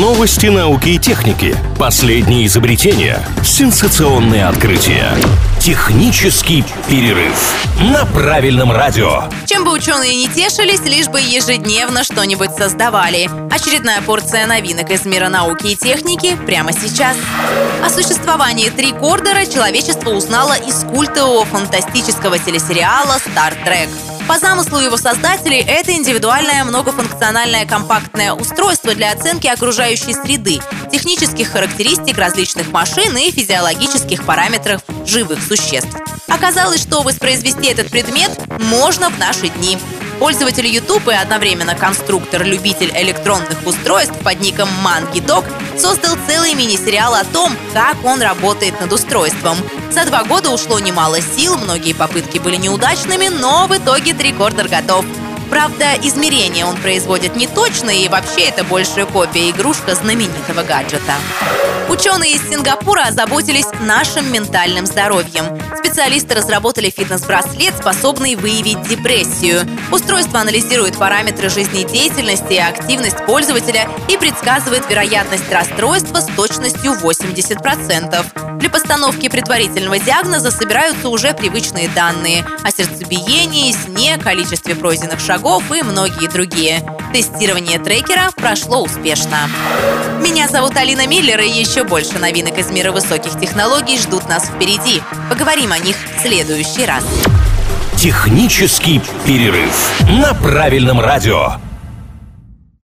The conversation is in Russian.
Новости науки и техники. Последние изобретения. Сенсационные открытия. Технический перерыв на правильном радио. Чем бы ученые не тешились, лишь бы ежедневно что-нибудь создавали. Очередная порция новинок из мира науки и техники прямо сейчас. О существовании трикордера человечество узнало из культового фантастического телесериала «Стар Трек». По замыслу его создателей, это индивидуальное многофункциональное компактное устройство для оценки окружающей среды, технических характеристик различных машин и физиологических параметров живых существ. Оказалось, что воспроизвести этот предмет можно в наши дни. Пользователь YouTube и одновременно конструктор-любитель электронных устройств под ником MangiDog создал целый мини-сериал о том, как он работает над устройством. За два года ушло немало сил, многие попытки были неудачными, но в итоге трикордер готов. Правда, измерения он производит не точно, и вообще это больше копия игрушка знаменитого гаджета. Ученые из Сингапура озаботились нашим ментальным здоровьем. Специалисты разработали фитнес-браслет, способный выявить депрессию. Устройство анализирует параметры жизнедеятельности и активность пользователя и предсказывает вероятность расстройства с точностью 80%. Для постановки предварительного диагноза собираются уже привычные данные о сердцебиении, сне, количестве пройденных шагов и многие другие. Тестирование трекера прошло успешно. Меня зовут Алина Миллер, и еще больше новинок из мира высоких технологий ждут нас впереди. Поговорим о них в следующий раз. Технический перерыв на правильном радио.